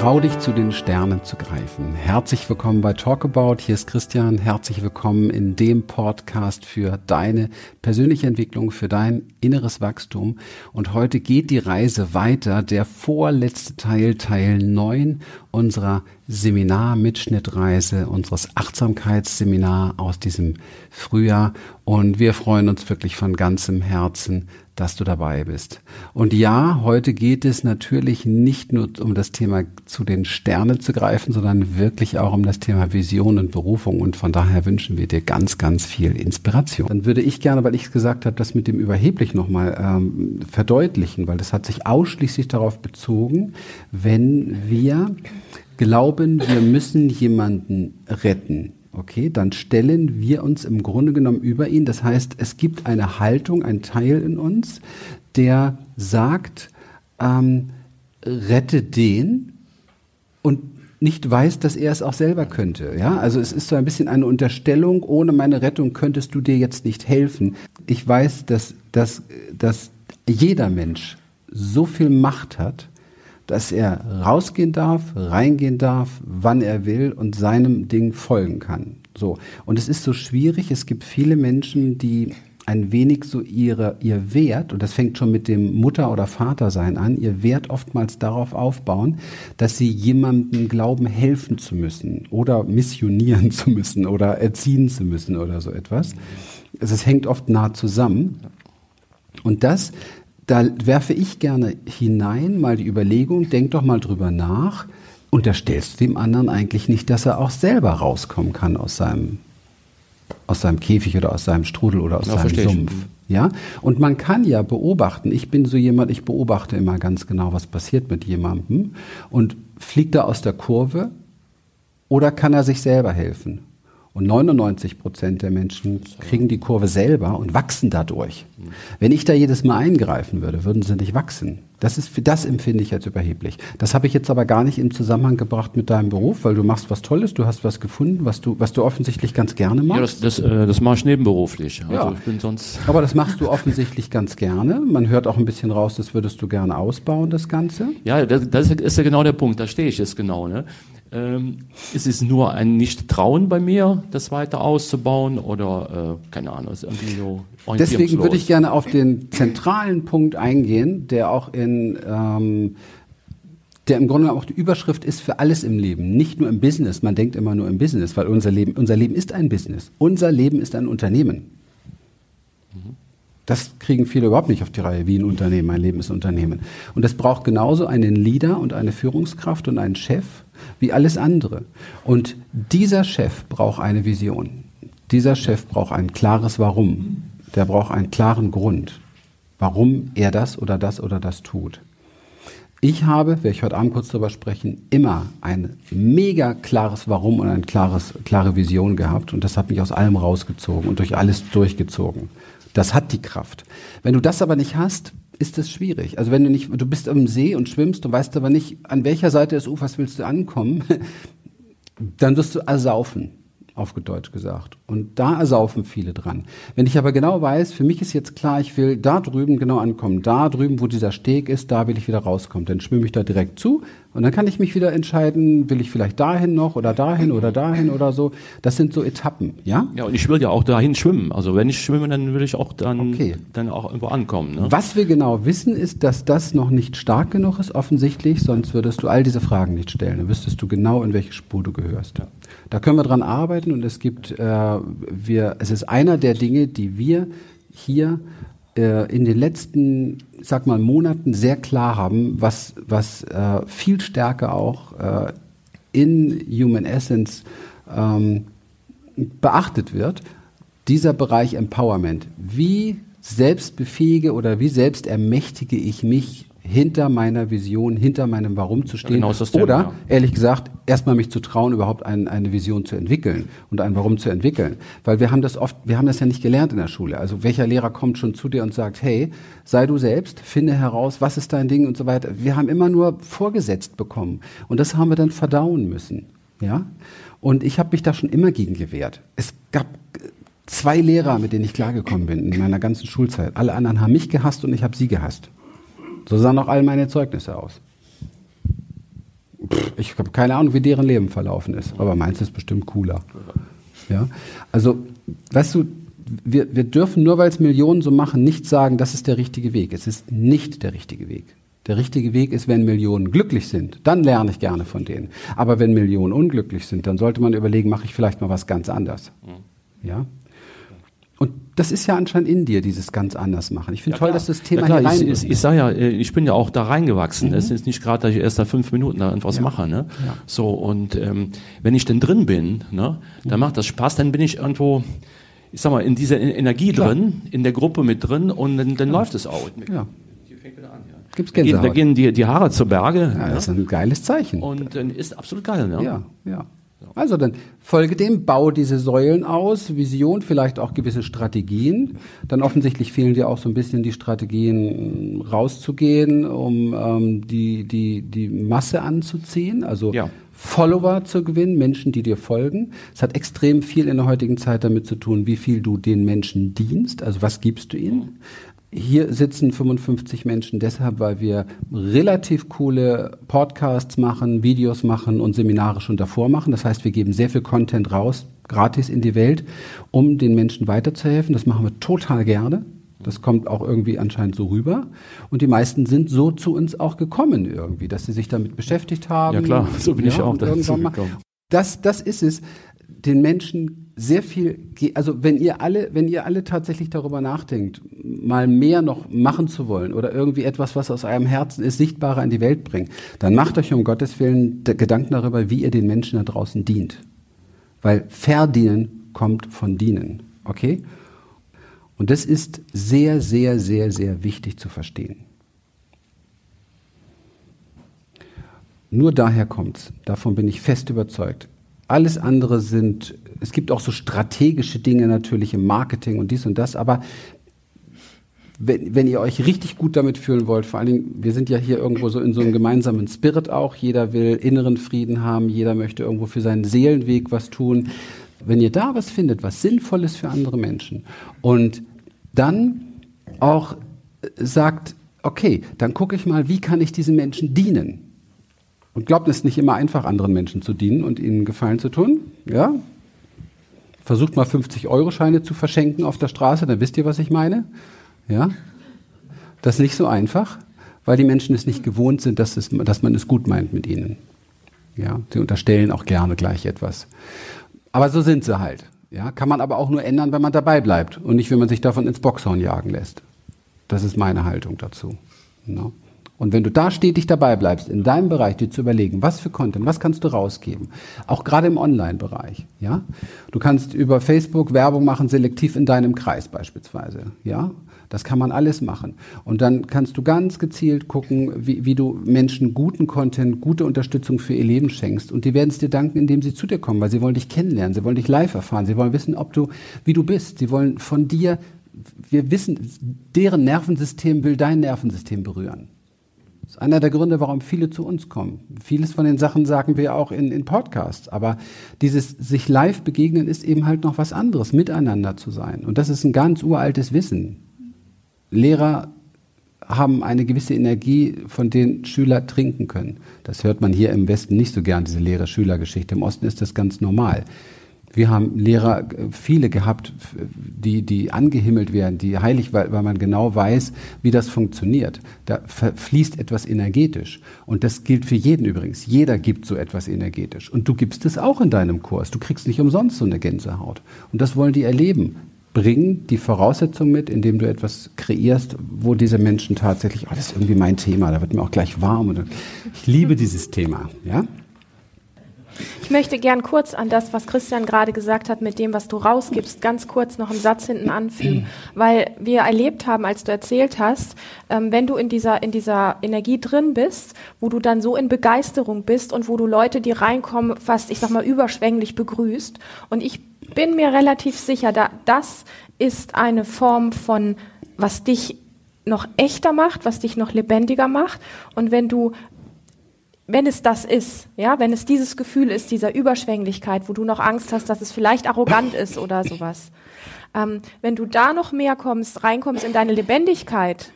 Trau dich zu den Sternen zu greifen. Herzlich willkommen bei Talkabout. Hier ist Christian. Herzlich willkommen in dem Podcast für deine persönliche Entwicklung, für dein inneres Wachstum. Und heute geht die Reise weiter. Der vorletzte Teil, Teil 9 unserer Seminar-Mitschnittreise, unseres Achtsamkeitsseminar aus diesem Frühjahr. Und wir freuen uns wirklich von ganzem Herzen, dass du dabei bist. Und ja, heute geht es natürlich nicht nur um das Thema zu den Sternen zu greifen, sondern wirklich auch um das Thema Vision und Berufung. Und von daher wünschen wir dir ganz, ganz viel Inspiration. Dann würde ich gerne, weil ich es gesagt habe, das mit dem Überheblich nochmal ähm, verdeutlichen, weil das hat sich ausschließlich darauf bezogen, wenn wir glauben, wir müssen jemanden retten okay, dann stellen wir uns im Grunde genommen über ihn. Das heißt, es gibt eine Haltung, ein Teil in uns, der sagt, ähm, rette den und nicht weiß, dass er es auch selber könnte. Ja, also es ist so ein bisschen eine Unterstellung. Ohne meine Rettung könntest du dir jetzt nicht helfen. Ich weiß, dass, dass, dass jeder Mensch so viel Macht hat, dass er rausgehen darf, reingehen darf, wann er will und seinem Ding folgen kann. So. Und es ist so schwierig. Es gibt viele Menschen, die ein wenig so ihre, ihr Wert, und das fängt schon mit dem Mutter- oder Vatersein an, ihr Wert oftmals darauf aufbauen, dass sie jemandem glauben, helfen zu müssen oder missionieren zu müssen oder erziehen zu müssen oder so etwas. Also es hängt oft nah zusammen. Und das da werfe ich gerne hinein mal die Überlegung, denk doch mal drüber nach, unterstellst du dem anderen eigentlich nicht, dass er auch selber rauskommen kann aus seinem, aus seinem Käfig oder aus seinem Strudel oder aus ja, seinem Sumpf. Ja? Und man kann ja beobachten, ich bin so jemand, ich beobachte immer ganz genau, was passiert mit jemandem und fliegt er aus der Kurve oder kann er sich selber helfen? Und 99 Prozent der Menschen kriegen die Kurve selber und wachsen dadurch. Wenn ich da jedes Mal eingreifen würde, würden sie nicht wachsen. Das ist, das empfinde ich als überheblich. Das habe ich jetzt aber gar nicht im Zusammenhang gebracht mit deinem Beruf, weil du machst was Tolles, du hast was gefunden, was du, was du offensichtlich ganz gerne machst. Ja, das, das, äh, das mache ich nebenberuflich. Also ja. ich bin sonst. Aber das machst du offensichtlich ganz gerne. Man hört auch ein bisschen raus, das würdest du gerne ausbauen, das Ganze. Ja, das, das ist ja genau der Punkt. Da stehe ich jetzt genau. Ne? Ähm, ist es nur ein Nicht-Trauen bei mir, das weiter auszubauen oder äh, keine Ahnung, ist irgendwie so Deswegen würde ich gerne auf den zentralen Punkt eingehen, der auch in ähm, der im Grunde auch die Überschrift ist für alles im Leben, nicht nur im Business. Man denkt immer nur im Business, weil unser Leben, unser Leben ist ein Business. Unser Leben ist ein Unternehmen. Mhm. Das kriegen viele überhaupt nicht auf die Reihe, wie ein Unternehmen. Ein Unternehmen. Und es braucht genauso einen Leader und eine Führungskraft und einen Chef wie alles andere. Und dieser Chef braucht eine Vision. Dieser Chef braucht ein klares Warum. Der braucht einen klaren Grund, warum er das oder das oder das tut. Ich habe, werde ich heute Abend kurz darüber sprechen, immer ein mega klares Warum und eine klare Vision gehabt und das hat mich aus allem rausgezogen und durch alles durchgezogen. Das hat die Kraft. Wenn du das aber nicht hast, ist das schwierig. Also wenn du nicht, du bist am See und schwimmst, du weißt aber nicht, an welcher Seite des Ufers willst du ankommen, dann wirst du ersaufen auf Deutsch gesagt. Und da ersaufen viele dran. Wenn ich aber genau weiß, für mich ist jetzt klar, ich will da drüben genau ankommen, da drüben, wo dieser Steg ist, da will ich wieder rauskommen, dann schwimme ich da direkt zu und dann kann ich mich wieder entscheiden, will ich vielleicht dahin noch oder dahin oder dahin oder so. Das sind so Etappen, ja? Ja, und ich will ja auch dahin schwimmen. Also wenn ich schwimme, dann will ich auch dann, okay. dann auch irgendwo ankommen. Ne? Was wir genau wissen, ist, dass das noch nicht stark genug ist, offensichtlich, sonst würdest du all diese Fragen nicht stellen. Dann wüsstest du genau, in welche Spur du gehörst. Ja. Da können wir dran arbeiten und es gibt, äh, wir, es ist einer der Dinge, die wir hier äh, in den letzten, sag mal, Monaten sehr klar haben, was, was äh, viel stärker auch äh, in Human Essence ähm, beachtet wird, dieser Bereich Empowerment. Wie selbstbefähige oder wie selbst ermächtige ich mich hinter meiner Vision, hinter meinem Warum zu stehen. Genau Thema, oder, ja. ehrlich gesagt, erstmal mich zu trauen, überhaupt ein, eine Vision zu entwickeln und ein Warum zu entwickeln. Weil wir haben das oft, wir haben das ja nicht gelernt in der Schule. Also welcher Lehrer kommt schon zu dir und sagt, hey, sei du selbst, finde heraus, was ist dein Ding und so weiter. Wir haben immer nur vorgesetzt bekommen. Und das haben wir dann verdauen müssen. Ja? Und ich habe mich da schon immer gegen gewehrt. Es gab zwei Lehrer, mit denen ich klargekommen bin in meiner ganzen Schulzeit. Alle anderen haben mich gehasst und ich habe sie gehasst. So sahen auch all meine Zeugnisse aus. ich habe keine Ahnung, wie deren Leben verlaufen ist, aber meins ist bestimmt cooler. Ja, also, weißt du, wir, wir dürfen nur, weil es Millionen so machen, nicht sagen, das ist der richtige Weg. Es ist nicht der richtige Weg. Der richtige Weg ist, wenn Millionen glücklich sind, dann lerne ich gerne von denen. Aber wenn Millionen unglücklich sind, dann sollte man überlegen, mache ich vielleicht mal was ganz anders. Mhm. Ja? Und das ist ja anscheinend in dir, dieses ganz anders machen. Ich finde ja, toll, dass das Thema ja, klar, hier rein Ich, ich, ich sage ja, äh, ich bin ja auch da reingewachsen. Mhm. Es ist nicht gerade, dass ich erst da fünf Minuten da etwas ja. mache. Ne? Ja. So, und ähm, wenn ich denn drin bin, ne, dann mhm. macht das Spaß, dann bin ich irgendwo, ich sag mal, in dieser Energie klar. drin, in der Gruppe mit drin und dann, dann läuft es auch. Ja. Gibt's. Da gehen, da gehen die, die Haare zu Berge. Ja, das ist ein geiles Zeichen. Und dann ist absolut geil. Ne? Ja, ja. Also dann folge dem, bau diese Säulen aus, Vision, vielleicht auch gewisse Strategien. Dann offensichtlich fehlen dir auch so ein bisschen die Strategien, rauszugehen, um ähm, die, die, die Masse anzuziehen, also ja. Follower zu gewinnen, Menschen, die dir folgen. Es hat extrem viel in der heutigen Zeit damit zu tun, wie viel du den Menschen dienst, also was gibst du ihnen. Hier sitzen 55 Menschen deshalb, weil wir relativ coole Podcasts machen, Videos machen und Seminare schon davor machen. Das heißt, wir geben sehr viel Content raus, gratis in die Welt, um den Menschen weiterzuhelfen. Das machen wir total gerne. Das kommt auch irgendwie anscheinend so rüber. Und die meisten sind so zu uns auch gekommen irgendwie, dass sie sich damit beschäftigt haben. Ja klar, so bin ja, ich auch dazu gekommen. Das, das ist es den Menschen sehr viel, also wenn ihr alle, wenn ihr alle tatsächlich darüber nachdenkt, mal mehr noch machen zu wollen oder irgendwie etwas, was aus eurem Herzen ist, sichtbarer in die Welt bringen, dann macht euch um Gottes Willen Gedanken darüber, wie ihr den Menschen da draußen dient. Weil verdienen kommt von dienen. Okay? Und das ist sehr, sehr, sehr, sehr wichtig zu verstehen. Nur daher kommt's. Davon bin ich fest überzeugt. Alles andere sind, es gibt auch so strategische Dinge natürlich im Marketing und dies und das, aber wenn, wenn ihr euch richtig gut damit fühlen wollt, vor allen Dingen, wir sind ja hier irgendwo so in so einem gemeinsamen Spirit auch, jeder will inneren Frieden haben, jeder möchte irgendwo für seinen Seelenweg was tun. Wenn ihr da was findet, was sinnvoll ist für andere Menschen und dann auch sagt, okay, dann gucke ich mal, wie kann ich diesen Menschen dienen? Und glaubt es nicht immer einfach, anderen Menschen zu dienen und ihnen Gefallen zu tun. Ja? Versucht mal 50-Euro-Scheine zu verschenken auf der Straße, dann wisst ihr, was ich meine. Ja? Das ist nicht so einfach, weil die Menschen es nicht gewohnt sind, dass, es, dass man es gut meint mit ihnen. Ja? Sie unterstellen auch gerne gleich etwas. Aber so sind sie halt. Ja? Kann man aber auch nur ändern, wenn man dabei bleibt und nicht, wenn man sich davon ins Boxhorn jagen lässt. Das ist meine Haltung dazu. No? Und wenn du da stetig dabei bleibst, in deinem Bereich dir zu überlegen, was für Content, was kannst du rausgeben, auch gerade im Online-Bereich, ja? Du kannst über Facebook Werbung machen, selektiv in deinem Kreis beispielsweise, ja? Das kann man alles machen. Und dann kannst du ganz gezielt gucken, wie, wie du Menschen guten Content, gute Unterstützung für ihr Leben schenkst. Und die werden es dir danken, indem sie zu dir kommen, weil sie wollen dich kennenlernen, sie wollen dich live erfahren, sie wollen wissen, ob du, wie du bist. Sie wollen von dir, wir wissen, deren Nervensystem will dein Nervensystem berühren. Einer der Gründe, warum viele zu uns kommen. Vieles von den Sachen sagen wir auch in, in Podcasts. Aber dieses sich live begegnen ist eben halt noch was anderes, miteinander zu sein. Und das ist ein ganz uraltes Wissen. Lehrer haben eine gewisse Energie, von denen Schüler trinken können. Das hört man hier im Westen nicht so gern, diese Lehrer-Schüler-Geschichte. Im Osten ist das ganz normal. Wir haben Lehrer, äh, viele gehabt, die, die angehimmelt werden, die heilig, weil, weil man genau weiß, wie das funktioniert. Da fließt etwas energetisch. Und das gilt für jeden übrigens. Jeder gibt so etwas energetisch. Und du gibst es auch in deinem Kurs. Du kriegst nicht umsonst so eine Gänsehaut. Und das wollen die erleben. Bring die Voraussetzung mit, indem du etwas kreierst, wo diese Menschen tatsächlich, oh, das ist irgendwie mein Thema, da wird mir auch gleich warm. Ich liebe dieses Thema. Ja? Ich möchte gern kurz an das, was Christian gerade gesagt hat, mit dem, was du rausgibst, ganz kurz noch einen Satz hinten anfügen, weil wir erlebt haben, als du erzählt hast, ähm, wenn du in dieser, in dieser Energie drin bist, wo du dann so in Begeisterung bist und wo du Leute, die reinkommen, fast, ich sag mal, überschwänglich begrüßt. Und ich bin mir relativ sicher, da, das ist eine Form von, was dich noch echter macht, was dich noch lebendiger macht. Und wenn du wenn es das ist, ja, wenn es dieses Gefühl ist, dieser Überschwänglichkeit, wo du noch Angst hast, dass es vielleicht arrogant ist oder sowas, ähm, wenn du da noch mehr kommst, reinkommst in deine Lebendigkeit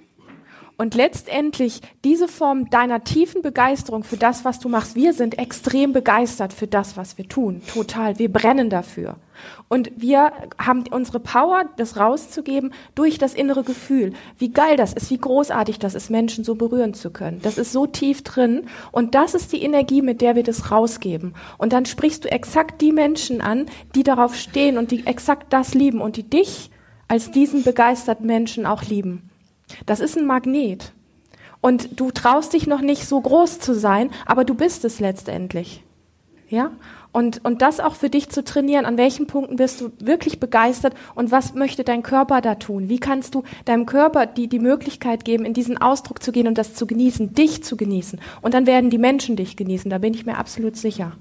Und letztendlich diese Form deiner tiefen Begeisterung für das, was du machst, wir sind extrem begeistert für das, was wir tun. Total. Wir brennen dafür. Und wir haben unsere Power, das rauszugeben durch das innere Gefühl. Wie geil das ist, wie großartig das ist, Menschen so berühren zu können. Das ist so tief drin. Und das ist die Energie, mit der wir das rausgeben. Und dann sprichst du exakt die Menschen an, die darauf stehen und die exakt das lieben und die dich als diesen begeisterten Menschen auch lieben. Das ist ein Magnet. Und du traust dich noch nicht so groß zu sein, aber du bist es letztendlich. Ja? Und, und das auch für dich zu trainieren, an welchen Punkten bist du wirklich begeistert und was möchte dein Körper da tun? Wie kannst du deinem Körper die, die Möglichkeit geben, in diesen Ausdruck zu gehen und das zu genießen, dich zu genießen? Und dann werden die Menschen dich genießen, da bin ich mir absolut sicher.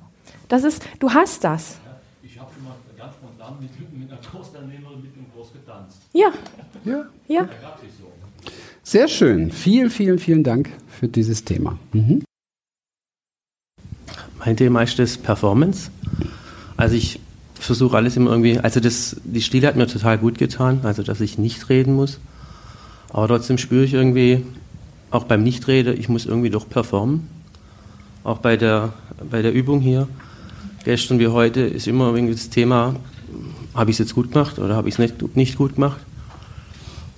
Das ist, du hast das. ich habe schon mal ganz spontan mit, mit einer Kursteilnehmerin mit dem Kurs getanzt. Ja. Ja. Ja. Sehr schön. Vielen, vielen, vielen Dank für dieses Thema. Mhm. Mein Thema ist das Performance. Also ich versuche alles immer irgendwie, also das, die Stille hat mir total gut getan, also dass ich nicht reden muss. Aber trotzdem spüre ich irgendwie, auch beim Nichtreden, ich muss irgendwie doch performen. Auch bei der, bei der Übung hier, gestern wie heute, ist immer irgendwie das Thema, habe ich es jetzt gut gemacht oder habe ich es nicht, nicht gut gemacht?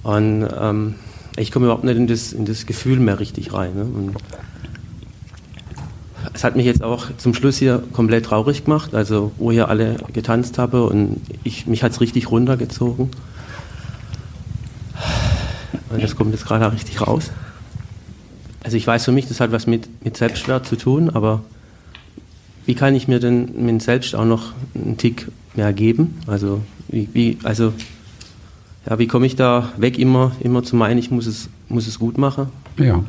Und ähm, ich komme überhaupt nicht in das, in das Gefühl mehr richtig rein. Ne? Es hat mich jetzt auch zum Schluss hier komplett traurig gemacht, also wo hier alle getanzt haben und ich, mich hat es richtig runtergezogen. Und das kommt jetzt gerade richtig raus. Also ich weiß für mich, das hat was mit, mit Selbstwert zu tun, aber wie kann ich mir denn mit selbst auch noch einen Tick mehr geben? Also wie, wie also ja, wie komme ich da weg, immer, immer zu meinen, ich muss es, muss es gut machen? Ja.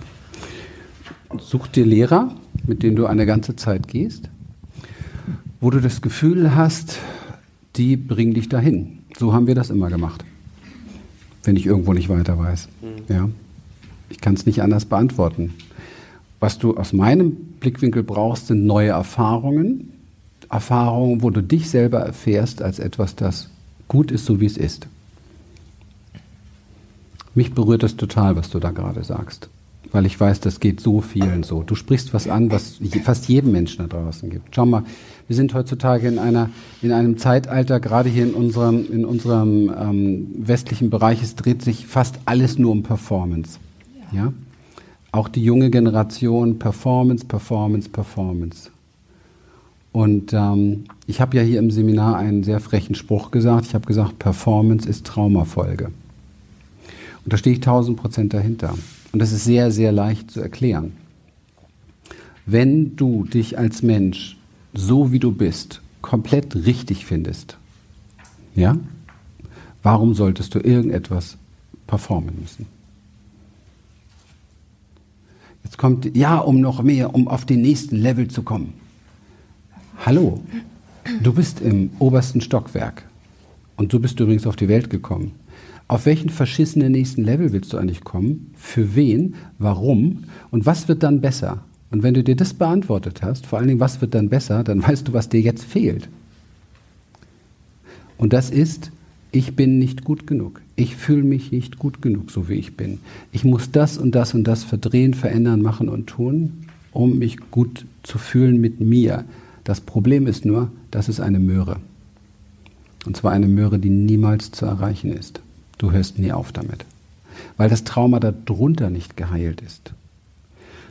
Such dir Lehrer, mit denen du eine ganze Zeit gehst, wo du das Gefühl hast, die bringen dich dahin. So haben wir das immer gemacht, wenn ich irgendwo nicht weiter weiß. Mhm. Ja. Ich kann es nicht anders beantworten. Was du aus meinem Blickwinkel brauchst, sind neue Erfahrungen. Erfahrungen, wo du dich selber erfährst als etwas, das gut ist, so wie es ist. Mich berührt das total, was du da gerade sagst weil ich weiß, das geht so vielen so. Du sprichst was an, was fast jedem Menschen da draußen gibt. Schau mal, wir sind heutzutage in einer in einem Zeitalter, gerade hier in unserem in unserem ähm, westlichen Bereich, es dreht sich fast alles nur um Performance. Ja. ja? Auch die junge Generation Performance, Performance, Performance. Und ähm, ich habe ja hier im Seminar einen sehr frechen Spruch gesagt. Ich habe gesagt, Performance ist Traumafolge. Und da stehe ich tausend Prozent dahinter. Und das ist sehr, sehr leicht zu erklären. Wenn du dich als Mensch, so wie du bist, komplett richtig findest, ja, warum solltest du irgendetwas performen müssen? Jetzt kommt, ja, um noch mehr, um auf den nächsten Level zu kommen. Hallo, du bist im obersten Stockwerk und du bist übrigens auf die Welt gekommen. Auf welchen verschissenen nächsten Level willst du eigentlich kommen? Für wen? Warum? Und was wird dann besser? Und wenn du dir das beantwortet hast, vor allen Dingen, was wird dann besser, dann weißt du, was dir jetzt fehlt. Und das ist, ich bin nicht gut genug. Ich fühle mich nicht gut genug, so wie ich bin. Ich muss das und das und das verdrehen, verändern, machen und tun, um mich gut zu fühlen mit mir. Das Problem ist nur, das ist eine Möhre. Und zwar eine Möhre, die niemals zu erreichen ist. Du hörst nie auf damit, weil das Trauma darunter nicht geheilt ist.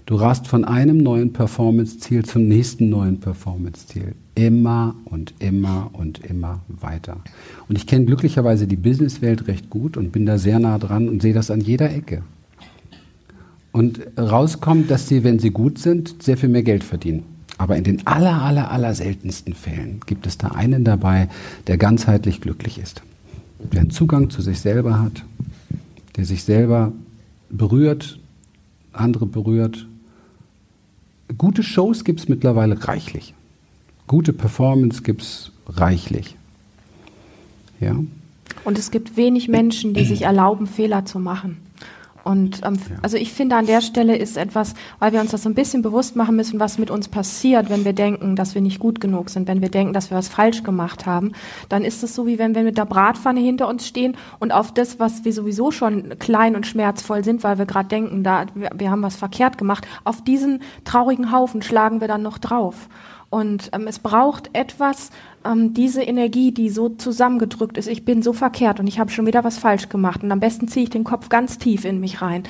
Du rast von einem neuen Performance-Ziel zum nächsten neuen Performance-Ziel. Immer und immer und immer weiter. Und ich kenne glücklicherweise die Businesswelt recht gut und bin da sehr nah dran und sehe das an jeder Ecke. Und rauskommt, dass sie, wenn sie gut sind, sehr viel mehr Geld verdienen. Aber in den aller, aller, aller seltensten Fällen gibt es da einen dabei, der ganzheitlich glücklich ist der einen Zugang zu sich selber hat, der sich selber berührt, andere berührt. Gute Shows gibt es mittlerweile reichlich. Gute Performance gibt es reichlich. Ja. Und es gibt wenig Menschen, die sich erlauben, Fehler zu machen. Und ähm, ja. also ich finde, an der Stelle ist etwas, weil wir uns das so ein bisschen bewusst machen müssen, was mit uns passiert, wenn wir denken, dass wir nicht gut genug sind, wenn wir denken, dass wir was falsch gemacht haben, dann ist es so, wie wenn wir mit der Bratpfanne hinter uns stehen und auf das, was wir sowieso schon klein und schmerzvoll sind, weil wir gerade denken, da wir, wir haben was verkehrt gemacht, auf diesen traurigen Haufen schlagen wir dann noch drauf. Und ähm, es braucht etwas, ähm, diese Energie, die so zusammengedrückt ist, ich bin so verkehrt und ich habe schon wieder was falsch gemacht und am besten ziehe ich den Kopf ganz tief in mich rein.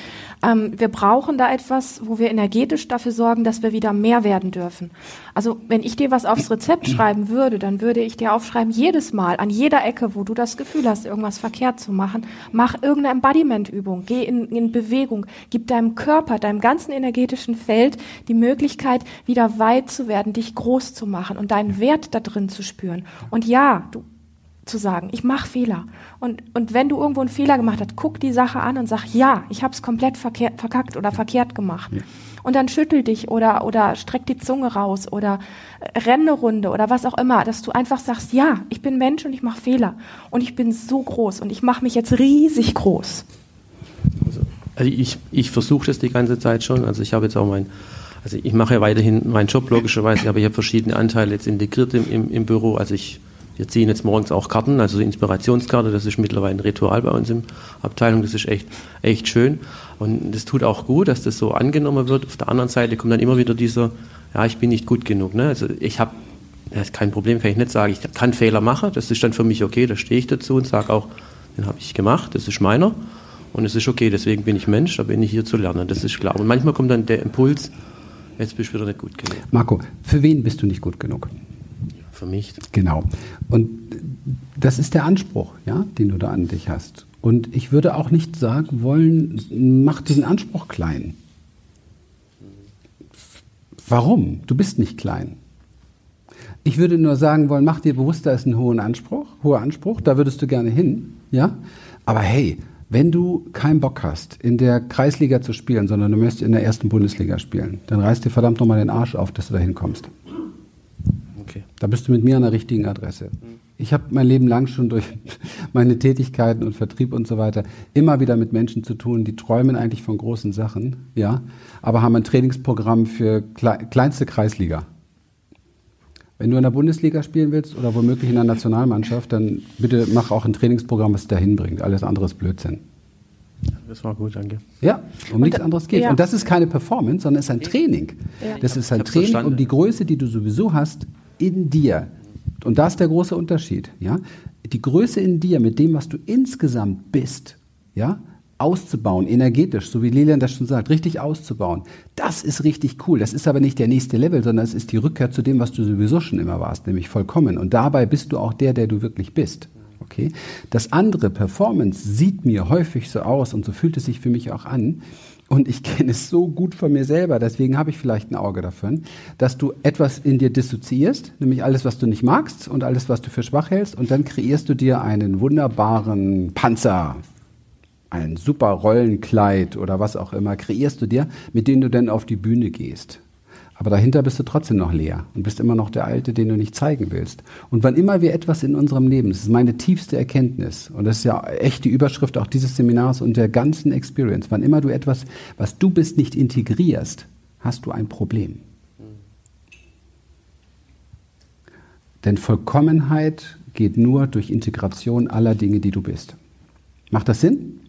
Ähm, wir brauchen da etwas, wo wir energetisch dafür sorgen, dass wir wieder mehr werden dürfen. Also wenn ich dir was aufs Rezept schreiben würde, dann würde ich dir aufschreiben, jedes Mal, an jeder Ecke, wo du das Gefühl hast, irgendwas verkehrt zu machen, mach irgendeine Embodiment-Übung, geh in, in Bewegung, gib deinem Körper, deinem ganzen energetischen Feld die Möglichkeit, wieder weit zu werden, dich groß zu machen und deinen Wert da drin zu spüren. Und ja, du zu sagen, ich mache Fehler. Und, und wenn du irgendwo einen Fehler gemacht hast, guck die Sache an und sag, ja, ich habe es komplett verkehrt, verkackt oder verkehrt gemacht. Ja. Und dann schüttel dich oder, oder streck die Zunge raus oder äh, renne Runde oder was auch immer, dass du einfach sagst, ja, ich bin Mensch und ich mache Fehler. Und ich bin so groß und ich mache mich jetzt riesig groß. Also, also ich, ich versuche das die ganze Zeit schon. Also ich habe jetzt auch mein also ich mache ja weiterhin meinen Job logischerweise, aber ich habe verschiedene Anteile jetzt integriert im, im, im Büro. Also ich, wir ziehen jetzt morgens auch Karten, also Inspirationskarte, das ist mittlerweile ein Ritual bei uns der Abteilung, das ist echt, echt schön. Und das tut auch gut, dass das so angenommen wird. Auf der anderen Seite kommt dann immer wieder dieser, ja, ich bin nicht gut genug. Ne? Also ich habe, das ist kein Problem, kann ich nicht sagen, ich kann Fehler machen, das ist dann für mich okay, da stehe ich dazu und sage auch, den habe ich gemacht, das ist meiner. Und es ist okay, deswegen bin ich Mensch, da bin ich hier zu lernen, das ist klar. Und manchmal kommt dann der Impuls, Jetzt bist du wieder nicht gut genug. Marco, für wen bist du nicht gut genug? Für mich. Genau. Und das ist der Anspruch, ja, den du da an dich hast. Und ich würde auch nicht sagen wollen, mach diesen Anspruch klein. Warum? Du bist nicht klein. Ich würde nur sagen wollen, mach dir bewusst, da ist ein hoher Anspruch, hoher Anspruch, da würdest du gerne hin, ja. Aber hey, wenn du keinen Bock hast, in der Kreisliga zu spielen, sondern du möchtest in der ersten Bundesliga spielen, dann reiß dir verdammt nochmal den Arsch auf, dass du da hinkommst. Okay. Da bist du mit mir an der richtigen Adresse. Ich habe mein Leben lang schon durch meine Tätigkeiten und Vertrieb und so weiter immer wieder mit Menschen zu tun, die träumen eigentlich von großen Sachen, ja, aber haben ein Trainingsprogramm für kleinste Kreisliga. Wenn du in der Bundesliga spielen willst oder womöglich in der Nationalmannschaft, dann bitte mach auch ein Trainingsprogramm, was dahin bringt. Alles andere ist Blödsinn. Das war gut, danke. Ja, um und nichts anderes geht. Ja. Und das ist keine Performance, sondern es ist ein Training. Ja. Das ist ein Training verstanden. um die Größe, die du sowieso hast, in dir. Und da ist der große Unterschied. Ja? Die Größe in dir mit dem, was du insgesamt bist, ja, auszubauen, energetisch, so wie Lilian das schon sagt, richtig auszubauen. Das ist richtig cool. Das ist aber nicht der nächste Level, sondern es ist die Rückkehr zu dem, was du sowieso schon immer warst, nämlich vollkommen. Und dabei bist du auch der, der du wirklich bist. Okay? Das andere, Performance, sieht mir häufig so aus und so fühlt es sich für mich auch an. Und ich kenne es so gut von mir selber, deswegen habe ich vielleicht ein Auge dafür, dass du etwas in dir dissoziierst, nämlich alles, was du nicht magst und alles, was du für schwach hältst, und dann kreierst du dir einen wunderbaren Panzer, ein super Rollenkleid oder was auch immer kreierst du dir, mit dem du dann auf die Bühne gehst. Aber dahinter bist du trotzdem noch leer und bist immer noch der Alte, den du nicht zeigen willst. Und wann immer wir etwas in unserem Leben, das ist meine tiefste Erkenntnis, und das ist ja echt die Überschrift auch dieses Seminars und der ganzen Experience, wann immer du etwas, was du bist, nicht integrierst, hast du ein Problem. Denn Vollkommenheit geht nur durch Integration aller Dinge, die du bist. Macht das Sinn?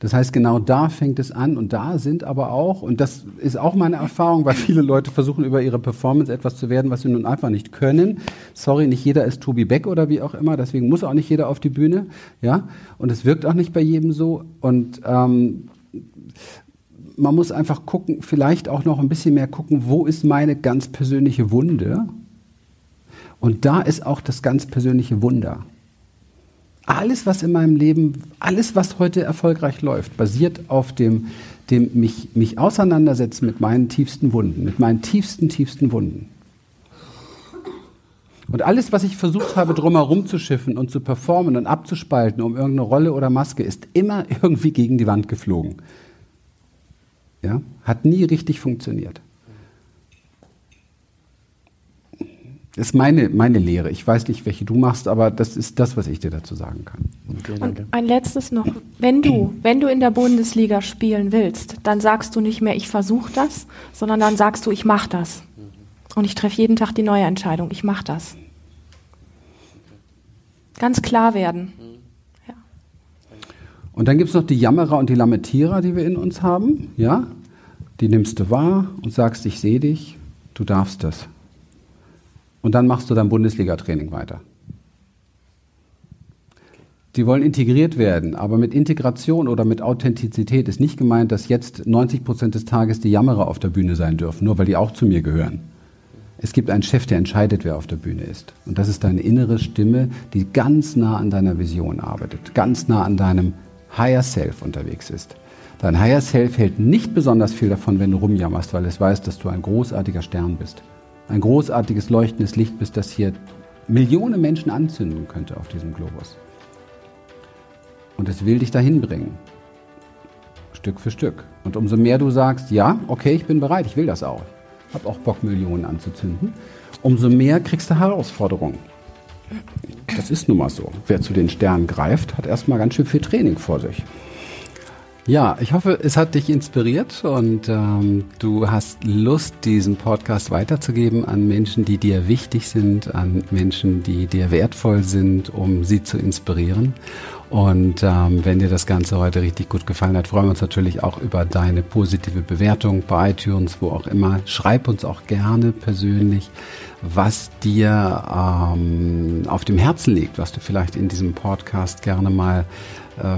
Das heißt, genau da fängt es an und da sind aber auch, und das ist auch meine Erfahrung, weil viele Leute versuchen über ihre Performance etwas zu werden, was sie nun einfach nicht können. Sorry, nicht jeder ist Tobi Beck oder wie auch immer, deswegen muss auch nicht jeder auf die Bühne, ja. Und es wirkt auch nicht bei jedem so. Und ähm, man muss einfach gucken, vielleicht auch noch ein bisschen mehr gucken, wo ist meine ganz persönliche Wunde? Und da ist auch das ganz persönliche Wunder alles, was in meinem Leben, alles, was heute erfolgreich läuft, basiert auf dem, dem mich, mich auseinandersetzen mit meinen tiefsten Wunden, mit meinen tiefsten, tiefsten Wunden. Und alles, was ich versucht habe, drumherum zu schiffen und zu performen und abzuspalten um irgendeine Rolle oder Maske, ist immer irgendwie gegen die Wand geflogen. Ja? Hat nie richtig funktioniert. Ist meine, meine Lehre. Ich weiß nicht, welche du machst, aber das ist das, was ich dir dazu sagen kann. Okay, Und ein letztes noch. Wenn du, wenn du in der Bundesliga spielen willst, dann sagst du nicht mehr, ich versuche das, sondern dann sagst du, ich mache das. Und ich treffe jeden Tag die neue Entscheidung, ich mache das. Ganz klar werden. Ja. Und dann gibt es noch die Jammerer und die Lamentierer, die wir in uns haben. Ja? Die nimmst du wahr und sagst, ich sehe dich, du darfst das und dann machst du dein Bundesliga-Training weiter. Die wollen integriert werden, aber mit Integration oder mit Authentizität ist nicht gemeint, dass jetzt 90 Prozent des Tages die Jammerer auf der Bühne sein dürfen, nur weil die auch zu mir gehören. Es gibt einen Chef, der entscheidet, wer auf der Bühne ist. Und das ist deine innere Stimme, die ganz nah an deiner Vision arbeitet, ganz nah an deinem Higher Self unterwegs ist. Dein Higher Self hält nicht besonders viel davon, wenn du rumjammerst, weil es weiß, dass du ein großartiger Stern bist ein großartiges leuchtendes Licht, bis das hier Millionen Menschen anzünden könnte auf diesem Globus. Und es will dich dahin bringen. Stück für Stück. Und umso mehr du sagst, ja, okay, ich bin bereit, ich will das auch. Hab auch Bock, Millionen anzuzünden. Umso mehr kriegst du Herausforderungen. Das ist nun mal so. Wer zu den Sternen greift, hat erstmal ganz schön viel Training vor sich. Ja, ich hoffe, es hat dich inspiriert und ähm, du hast Lust, diesen Podcast weiterzugeben an Menschen, die dir wichtig sind, an Menschen, die dir wertvoll sind, um sie zu inspirieren. Und ähm, wenn dir das Ganze heute richtig gut gefallen hat, freuen wir uns natürlich auch über deine positive Bewertung bei iTunes, wo auch immer. Schreib uns auch gerne persönlich, was dir ähm, auf dem Herzen liegt, was du vielleicht in diesem Podcast gerne mal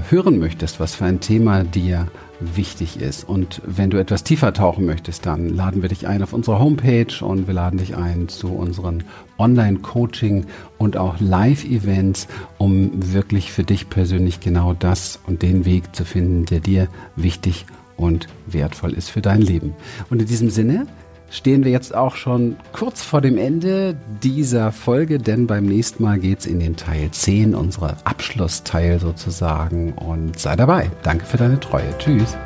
hören möchtest, was für ein Thema dir wichtig ist. Und wenn du etwas tiefer tauchen möchtest, dann laden wir dich ein auf unsere Homepage und wir laden dich ein zu unseren Online-Coaching und auch Live-Events, um wirklich für dich persönlich genau das und den Weg zu finden, der dir wichtig und wertvoll ist für dein Leben. Und in diesem Sinne, stehen wir jetzt auch schon kurz vor dem Ende dieser Folge, denn beim nächsten Mal geht's in den Teil 10, unserer Abschlussteil sozusagen. Und sei dabei. Danke für deine Treue. Tschüss.